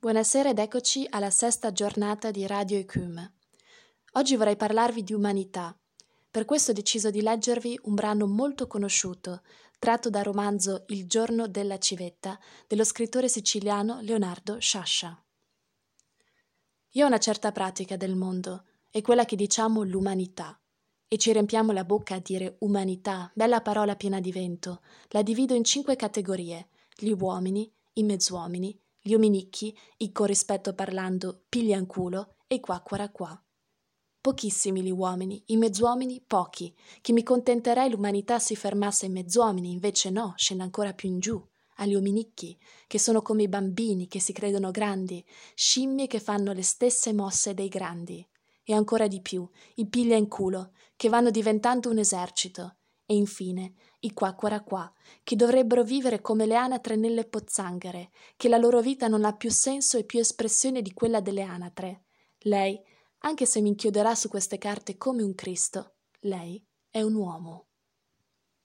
Buonasera ed eccoci alla sesta giornata di Radio Ecume. Oggi vorrei parlarvi di umanità. Per questo ho deciso di leggervi un brano molto conosciuto, tratto dal romanzo Il giorno della civetta dello scrittore siciliano Leonardo Sciascia. Io ho una certa pratica del mondo, è quella che diciamo l'umanità. E ci riempiamo la bocca a dire umanità, bella parola piena di vento. La divido in cinque categorie: gli uomini, i mezzuomini, gli ominicchi, i corrispetto parlando piglianculo e i quacquara qua. Pochissimi gli uomini, i mezzuomini pochi, che mi contenterei l'umanità si fermasse ai mezzuomini, invece no, scende ancora più in giù, agli ominicchi, che sono come i bambini che si credono grandi, scimmie che fanno le stesse mosse dei grandi. E ancora di più, i piglia in culo, che vanno diventando un esercito, e infine i quacquara qua, che dovrebbero vivere come le anatre nelle pozzanghere, che la loro vita non ha più senso e più espressione di quella delle anatre. Lei, anche se mi inchioderà su queste carte come un Cristo, lei è un uomo.